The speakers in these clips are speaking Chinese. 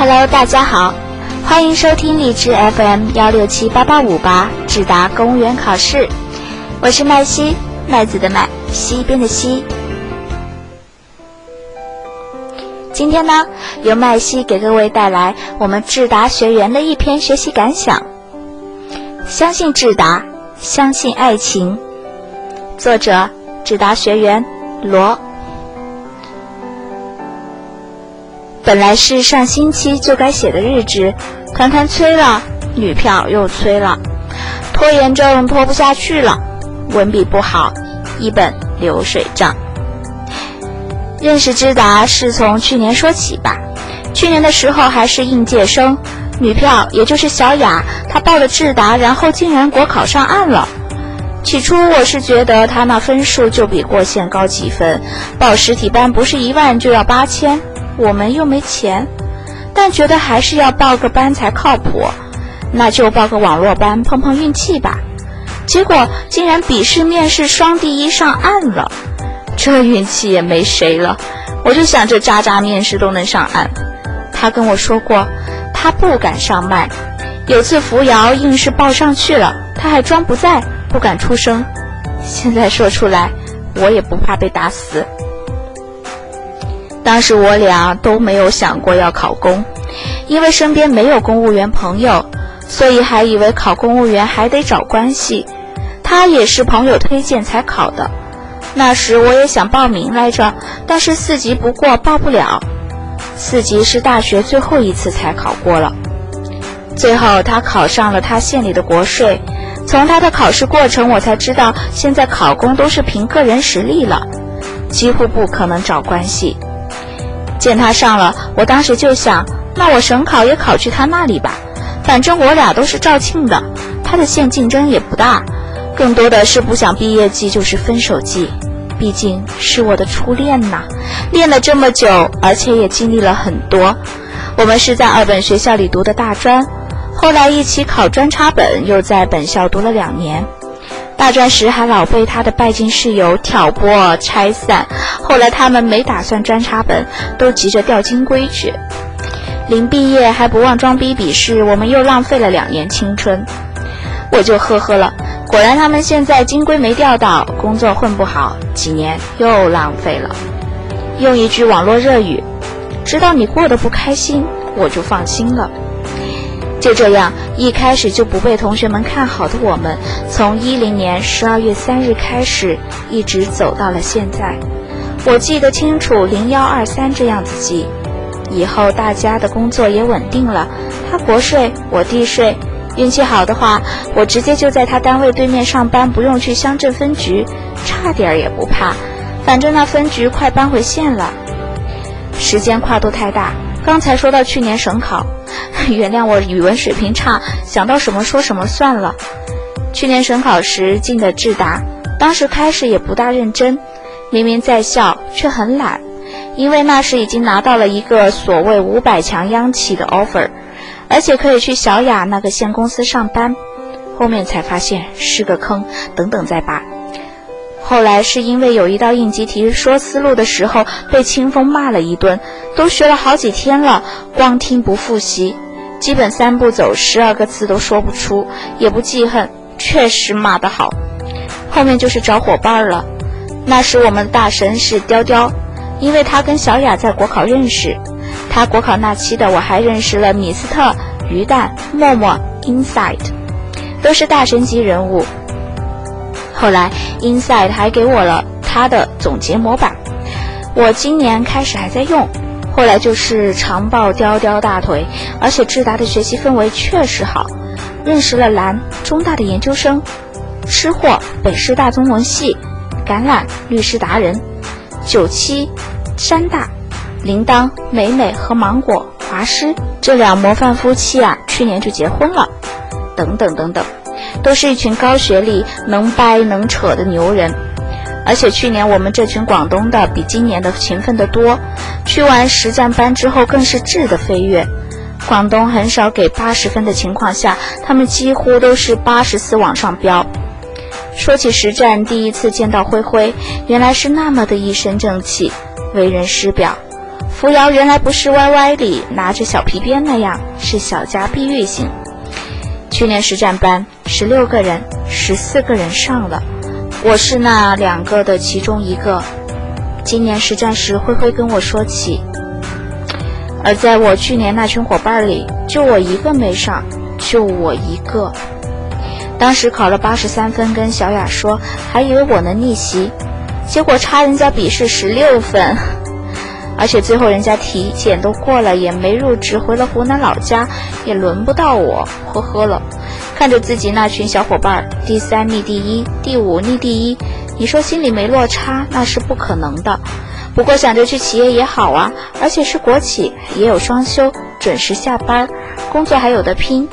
Hello，大家好，欢迎收听荔枝 FM 幺六七八八五八智达公务员考试，我是麦西，麦子的麦，西边的西。今天呢，由麦西给各位带来我们智达学员的一篇学习感想。相信智达，相信爱情。作者：智达学员罗。本来是上星期就该写的日志，团团催了，女票又催了，拖延症拖不下去了，文笔不好，一本流水账。认识知达是从去年说起吧，去年的时候还是应届生，女票也就是小雅，她报了智达，然后竟然国考上岸了。起初我是觉得她那分数就比过线高几分，报实体班不是一万就要八千。我们又没钱，但觉得还是要报个班才靠谱，那就报个网络班碰碰运气吧。结果竟然笔试面试双第一上岸了，这运气也没谁了。我就想这渣渣面试都能上岸，他跟我说过，他不敢上麦。有次扶摇硬是报上去了，他还装不在，不敢出声。现在说出来，我也不怕被打死。当时我俩都没有想过要考公，因为身边没有公务员朋友，所以还以为考公务员还得找关系。他也是朋友推荐才考的。那时我也想报名来着，但是四级不过报不了。四级是大学最后一次才考过了。最后他考上了他县里的国税。从他的考试过程，我才知道现在考公都是凭个人实力了，几乎不可能找关系。见他上了，我当时就想，那我省考也考去他那里吧，反正我俩都是肇庆的，他的县竞争也不大，更多的是不想毕业季就是分手季，毕竟是我的初恋呐，练了这么久，而且也经历了很多。我们是在二本学校里读的大专，后来一起考专插本，又在本校读了两年。大专时还老被他的拜金室友挑拨拆散，后来他们没打算专插本，都急着调金龟去。临毕业还不忘装逼笔试，我们又浪费了两年青春。我就呵呵了，果然他们现在金龟没钓到，工作混不好，几年又浪费了。用一句网络热语：知道你过得不开心，我就放心了。就这样，一开始就不被同学们看好的我们，从一零年十二月三日开始，一直走到了现在。我记得清楚，零幺二三这样子记。以后大家的工作也稳定了，他国税，我地税。运气好的话，我直接就在他单位对面上班，不用去乡镇分局，差点也不怕。反正那分局快搬回县了。时间跨度太大，刚才说到去年省考。原谅我语文水平差，想到什么说什么算了。去年省考时进的智达，当时开始也不大认真，明明在校却很懒，因为那时已经拿到了一个所谓五百强央企的 offer，而且可以去小雅那个县公司上班。后面才发现是个坑，等等再扒。后来是因为有一道应急题说思路的时候被清风骂了一顿，都学了好几天了，光听不复习，基本三步走十二个字都说不出，也不记恨，确实骂得好。后面就是找伙伴了，那时我们的大神是雕雕，因为他跟小雅在国考认识，他国考那期的我还认识了米斯特、鱼蛋、默默、Inside，都是大神级人物。后来，Inside 还给我了他的总结模板，我今年开始还在用。后来就是长抱雕雕大腿，而且智达的学习氛围确实好，认识了蓝中大的研究生，吃货北师大中文系，橄榄律师达人，九七山大，铃铛美美和芒果华师这两模范夫妻啊，去年就结婚了，等等等等。都是一群高学历、能掰能扯的牛人，而且去年我们这群广东的比今年的勤奋得多。去完实战班之后，更是质的飞跃。广东很少给八十分的情况下，他们几乎都是八十四往上飙。说起实战，第一次见到灰灰，原来是那么的一身正气，为人师表，扶摇原来不是歪歪里拿着小皮鞭那样，是小家碧玉型。去年实战班十六个人，十四个人上了，我是那两个的其中一个。今年实战时，灰灰跟我说起，而在我去年那群伙伴里，就我一个没上，就我一个。当时考了八十三分，跟小雅说，还以为我能逆袭，结果差人家笔试十六分，而且最后人家体检都过了，也没入职，回了湖南老家，也轮不到我，呵呵了。看着自己那群小伙伴，第三逆第一，第五逆第一。你说心里没落差，那是不可能的。不过想着去企业也好啊，而且是国企，也有双休，准时下班，工作还有的拼。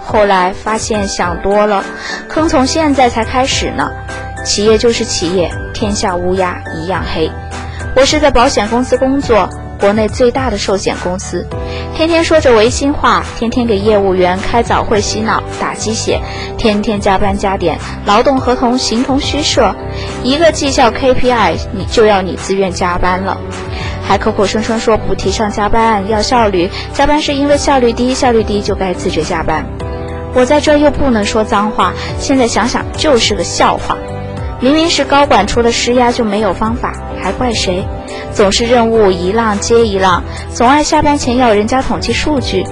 后来发现想多了，坑从现在才开始呢。企业就是企业，天下乌鸦一样黑。我是在保险公司工作。国内最大的寿险公司，天天说着违心话，天天给业务员开早会洗脑打鸡血，天天加班加点，劳动合同形同虚设，一个绩效 KPI 你就要你自愿加班了，还口口声声说不提倡加班，要效率，加班是因为效率低，效率低就该自觉加班。我在这又不能说脏话，现在想想就是个笑话。明明是高管除了施压就没有方法，还怪谁？总是任务一浪接一浪，总爱下班前要人家统计数据。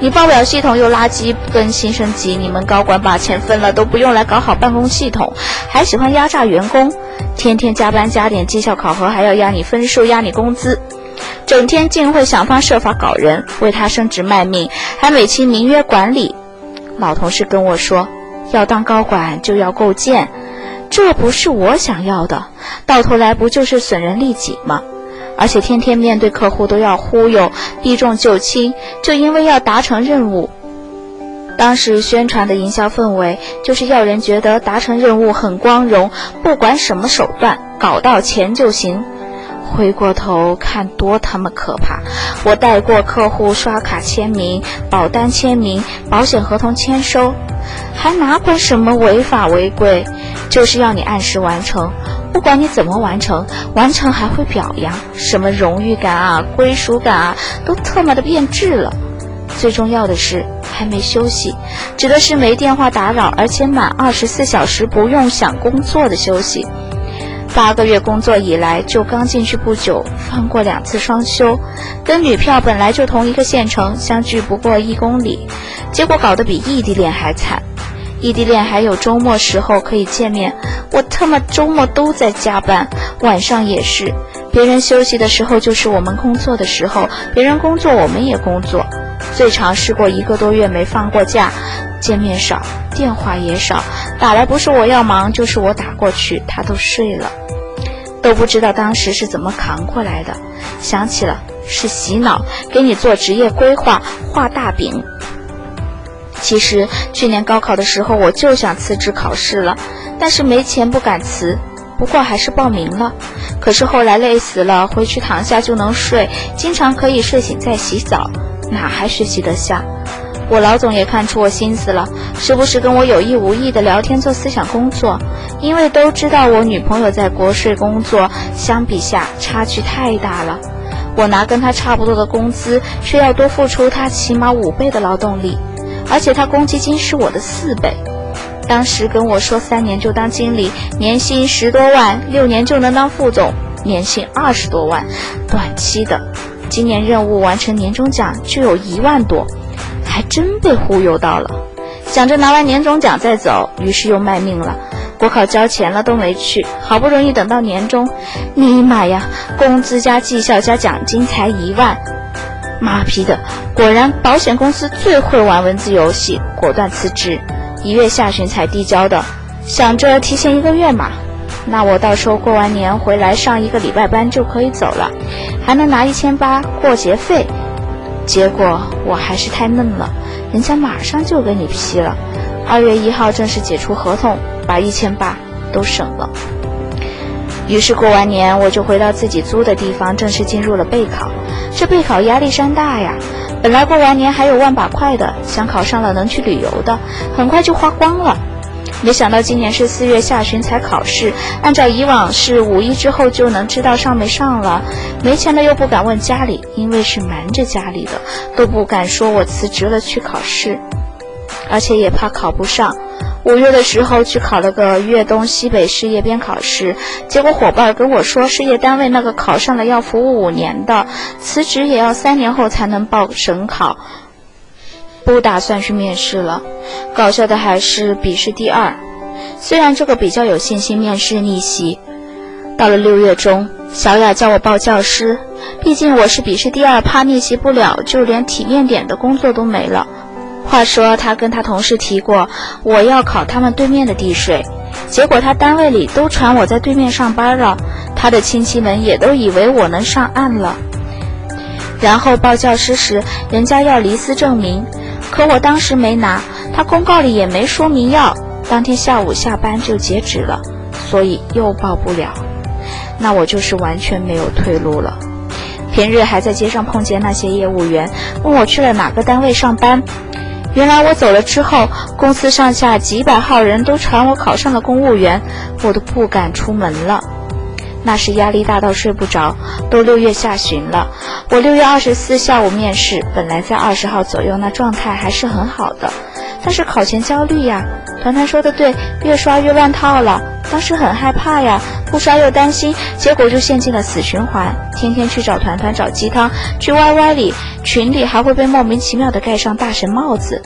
你报表系统又垃圾更新升级，你们高管把钱分了都不用来搞好办公系统，还喜欢压榨员工，天天加班加点，绩效考核还要压你分数、压你工资，整天竟会想方设法搞人，为他升职卖命，还美其名曰管理。老同事跟我说，要当高管就要够贱。这不是我想要的，到头来不就是损人利己吗？而且天天面对客户都要忽悠，避重就轻，就因为要达成任务。当时宣传的营销氛围就是要人觉得达成任务很光荣，不管什么手段，搞到钱就行。回过头看，多他妈可怕！我带过客户刷卡签名、保单签名、保险合同签收，还哪管什么违法违规？就是要你按时完成，不管你怎么完成，完成还会表扬，什么荣誉感啊、归属感啊，都特么的变质了。最重要的是还没休息，指的是没电话打扰，而且满二十四小时不用想工作的休息。八个月工作以来，就刚进去不久，放过两次双休，跟女票本来就同一个县城，相距不过一公里，结果搞得比异地恋还惨。异地恋还有周末时候可以见面，我他妈周末都在加班，晚上也是。别人休息的时候就是我们工作的时候，别人工作我们也工作。最长试过一个多月没放过假，见面少，电话也少，打来不是我要忙就是我打过去，他都睡了，都不知道当时是怎么扛过来的。想起了是洗脑，给你做职业规划，画大饼。其实去年高考的时候，我就想辞职考试了，但是没钱不敢辞，不过还是报名了。可是后来累死了，回去躺下就能睡，经常可以睡醒再洗澡，哪还学习得下？我老总也看出我心思了，时不时跟我有意无意的聊天做思想工作，因为都知道我女朋友在国税工作，相比下差距太大了。我拿跟她差不多的工资，却要多付出她起码五倍的劳动力。而且他公积金是我的四倍，当时跟我说三年就当经理，年薪十多万，六年就能当副总，年薪二十多万，短期的，今年任务完成年终奖就有一万多，还真被忽悠到了。想着拿完年终奖再走，于是又卖命了。国考交钱了都没去，好不容易等到年终，尼玛呀，工资加绩效加奖金才一万。妈批的！果然，保险公司最会玩文字游戏，果断辞职。一月下旬才递交的，想着提前一个月嘛，那我到时候过完年回来上一个礼拜班就可以走了，还能拿一千八过节费。结果我还是太嫩了，人家马上就给你批了。二月一号正式解除合同，把一千八都省了。于是过完年，我就回到自己租的地方，正式进入了备考。这备考压力山大呀！本来过完年还有万把块的，想考上了能去旅游的，很快就花光了。没想到今年是四月下旬才考试，按照以往是五一之后就能知道上没上了。没钱了又不敢问家里，因为是瞒着家里的，都不敢说我辞职了去考试，而且也怕考不上。五月的时候去考了个粤东西北事业编考试，结果伙伴跟我说，事业单位那个考上了要服务五年的，辞职也要三年后才能报省考。不打算去面试了，搞笑的还是笔试第二。虽然这个比较有信心面试逆袭，到了六月中，小雅叫我报教师，毕竟我是笔试第二，怕逆袭不了，就连体面点的工作都没了。话说他跟他同事提过我要考他们对面的地税，结果他单位里都传我在对面上班了，他的亲戚们也都以为我能上岸了。然后报教师时，人家要离司证明。可我当时没拿，他公告里也没说明要。当天下午下班就截止了，所以又报不了。那我就是完全没有退路了。平日还在街上碰见那些业务员，问我去了哪个单位上班。原来我走了之后，公司上下几百号人都传我考上了公务员，我都不敢出门了。那时压力大到睡不着，都六月下旬了。我六月二十四下午面试，本来在二十号左右，那状态还是很好的。但是考前焦虑呀，团团说的对，越刷越乱套了。当时很害怕呀，不刷又担心，结果就陷进了死循环。天天去找团团找鸡汤，去 YY 里群里还会被莫名其妙的盖上大神帽子。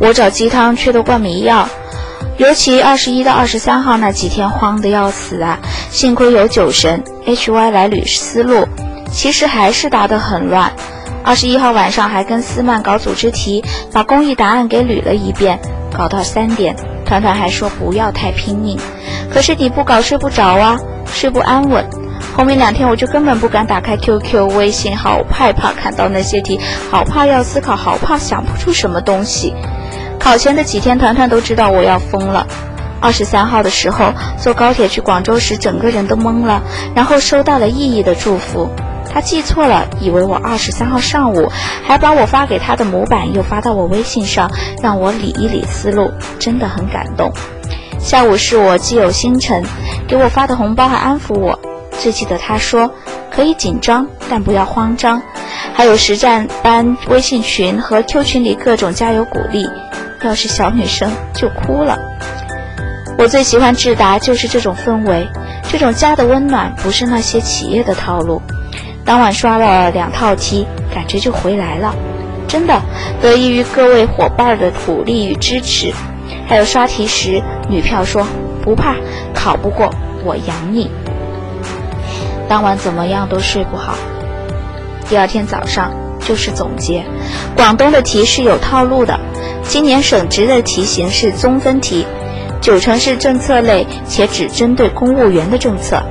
我找鸡汤却都灌迷药。尤其二十一到二十三号那几天慌得要死啊！幸亏有酒神 HY 来捋思路，其实还是答得很乱。二十一号晚上还跟思曼搞组织题，把公益答案给捋了一遍，搞到三点，团团还说不要太拼命。可是你不搞睡不着啊，睡不安稳。后面两天我就根本不敢打开 QQ、微信，好害怕看到那些题，好怕要思考，好怕想不出什么东西。考前的几天，团团都知道我要疯了。二十三号的时候，坐高铁去广州时，整个人都懵了。然后收到了意义的祝福，他记错了，以为我二十三号上午，还把我发给他的模板又发到我微信上，让我理一理思路，真的很感动。下午是我基友星辰给我发的红包，还安抚我。最记得他说：“可以紧张，但不要慌张。”还有实战班微信群和 Q 群里各种加油鼓励。要是小女生就哭了。我最喜欢智达，就是这种氛围，这种家的温暖，不是那些企业的套路。当晚刷了两套题，感觉就回来了，真的得益于各位伙伴的鼓励与支持。还有刷题时，女票说不怕，考不过我养你。当晚怎么样都睡不好。第二天早上就是总结，广东的题是有套路的。今年省直的题型是综分题，九成是政策类且只针对公务员的政策，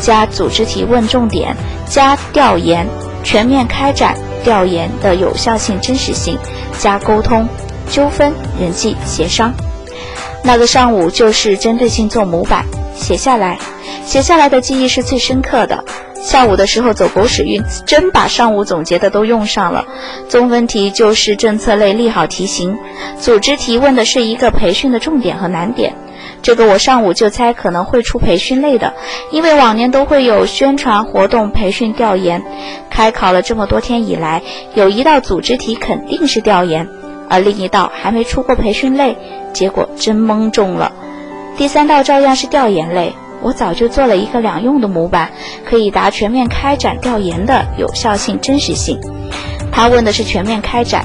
加组织提问重点，加调研，全面开展调研的有效性、真实性，加沟通、纠纷、人际协商。那个上午就是针对性做模板，写下来，写下来的记忆是最深刻的。下午的时候走狗屎运，真把上午总结的都用上了。综分题就是政策类利好题型，组织题问的是一个培训的重点和难点。这个我上午就猜可能会出培训类的，因为往年都会有宣传活动、培训调研。开考了这么多天以来，有一道组织题肯定是调研，而另一道还没出过培训类，结果真蒙中了。第三道照样是调研类。我早就做了一个两用的模板，可以答全面开展调研的有效性、真实性。他问的是全面开展。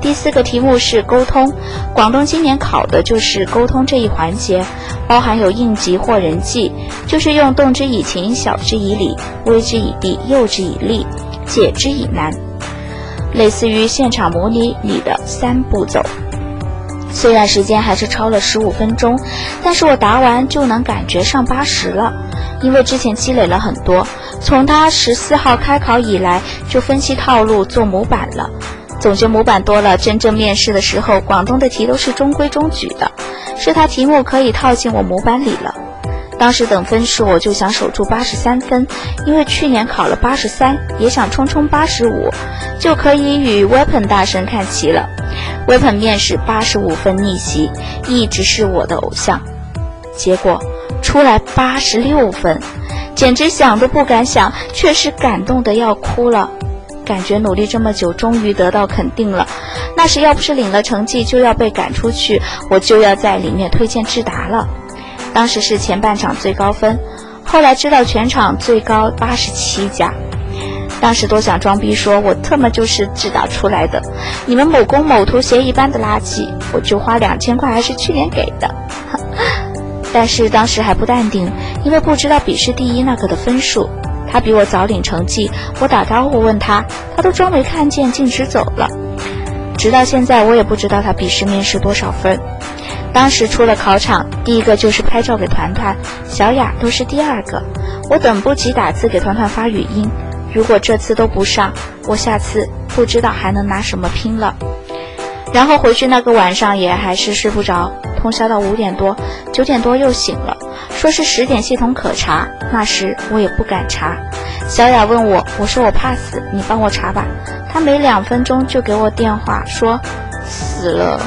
第四个题目是沟通，广东今年考的就是沟通这一环节，包含有应急或人际，就是用动之以情、晓之以理、威之以地、诱之以利、解之以难，类似于现场模拟里的三步走。虽然时间还是超了十五分钟，但是我答完就能感觉上八十了，因为之前积累了很多。从他十四号开考以来，就分析套路做模板了，总结模板多了。真正面试的时候，广东的题都是中规中矩的，是他题目可以套进我模板里了。当时等分数，我就想守住八十三分，因为去年考了八十三，也想冲冲八十五，就可以与 Weapon 大神看齐了。Weapon 面试八十五分逆袭，一直是我的偶像。结果出来八十六分，简直想都不敢想，却是感动的要哭了。感觉努力这么久，终于得到肯定了。那时要不是领了成绩就要被赶出去，我就要在里面推荐智达了。当时是前半场最高分，后来知道全场最高八十七家。当时多想装逼，说我特么就是自打出来的，你们某工某图协议班的垃圾，我就花两千块，还是去年给的。但是当时还不淡定，因为不知道笔试第一那个的分数。他比我早领成绩，我打招呼问他，他都装没看见，径直走了。直到现在，我也不知道他笔试面试多少分。当时出了考场，第一个就是拍照给团团，小雅都是第二个。我等不及打字给团团发语音，如果这次都不上，我下次不知道还能拿什么拼了。然后回去那个晚上也还是睡不着，通宵到五点多，九点多又醒了。说是十点系统可查，那时我也不敢查。小雅问我，我说我怕死，你帮我查吧。她没两分钟就给我电话说死了，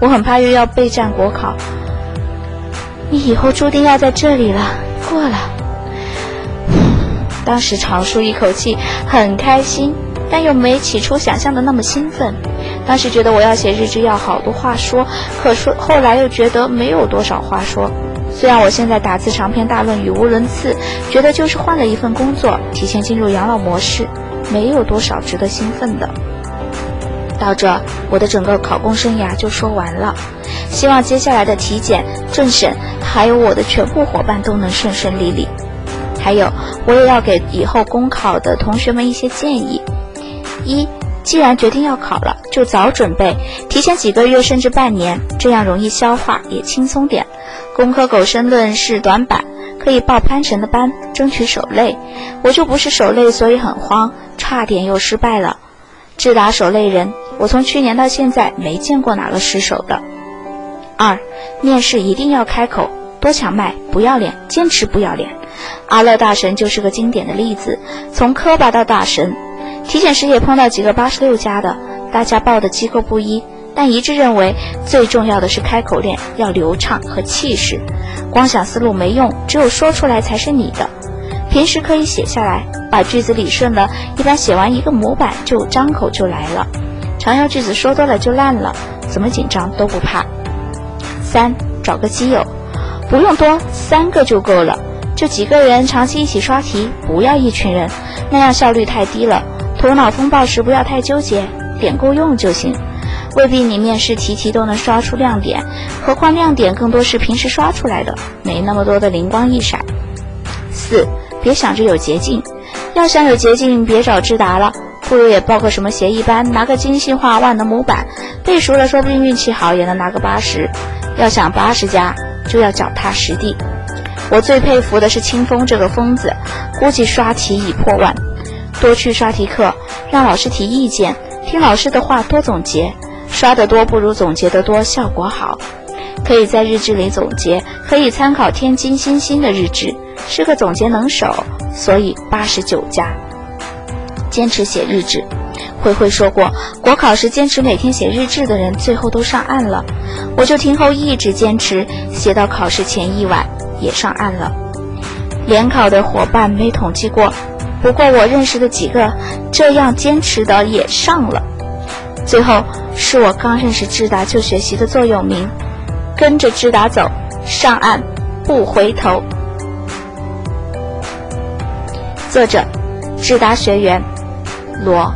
我很怕又要备战国考。你以后注定要在这里了，过了。当时长舒一口气，很开心，但又没起初想象的那么兴奋。当时觉得我要写日志要好多话说，可是后来又觉得没有多少话说。虽然我现在打字长篇大论语无伦次，觉得就是换了一份工作，提前进入养老模式，没有多少值得兴奋的。到这，我的整个考公生涯就说完了。希望接下来的体检、政审，还有我的全部伙伴都能顺顺利利。还有，我也要给以后公考的同学们一些建议：一，既然决定要考了，就早准备，提前几个月甚至半年，这样容易消化，也轻松点。工科狗申论是短板，可以报潘神的班，争取手累。我就不是手累，所以很慌，差点又失败了。智达手累人，我从去年到现在没见过哪个失手的。二，面试一定要开口，多抢麦，不要脸，坚持不要脸。阿乐大神就是个经典的例子，从科拔到大神。体检时也碰到几个八十六加的，大家报的机构不一。但一致认为，最重要的是开口练要流畅和气势，光想思路没用，只有说出来才是你的。平时可以写下来，把句子理顺了，一般写完一个模板就张口就来了。常用句子说多了就烂了，怎么紧张都不怕。三，找个基友，不用多，三个就够了，就几个人长期一起刷题，不要一群人，那样效率太低了。头脑风暴时不要太纠结，点够用就行。未必你面试题题都能刷出亮点，何况亮点更多是平时刷出来的，没那么多的灵光一闪。四，别想着有捷径，要想有捷径，别找智达了，不如也报个什么协议班，拿个精细化万能模板，背熟了，说不定运气好也能拿个八十。要想八十加，就要脚踏实地。我最佩服的是清风这个疯子，估计刷题已破万，多去刷题课，让老师提意见，听老师的话，多总结。刷得多不如总结得多效果好，可以在日志里总结，可以参考天津星星的日志，是个总结能手，所以八十九加。坚持写日志，慧慧说过，国考时坚持每天写日志的人，最后都上岸了。我就听后一直坚持，写到考试前一晚也上岸了。联考的伙伴没统计过，不过我认识的几个这样坚持的也上了。最后是我刚认识智达就学习的座右铭：跟着智达走，上岸不回头。作者：智达学员罗。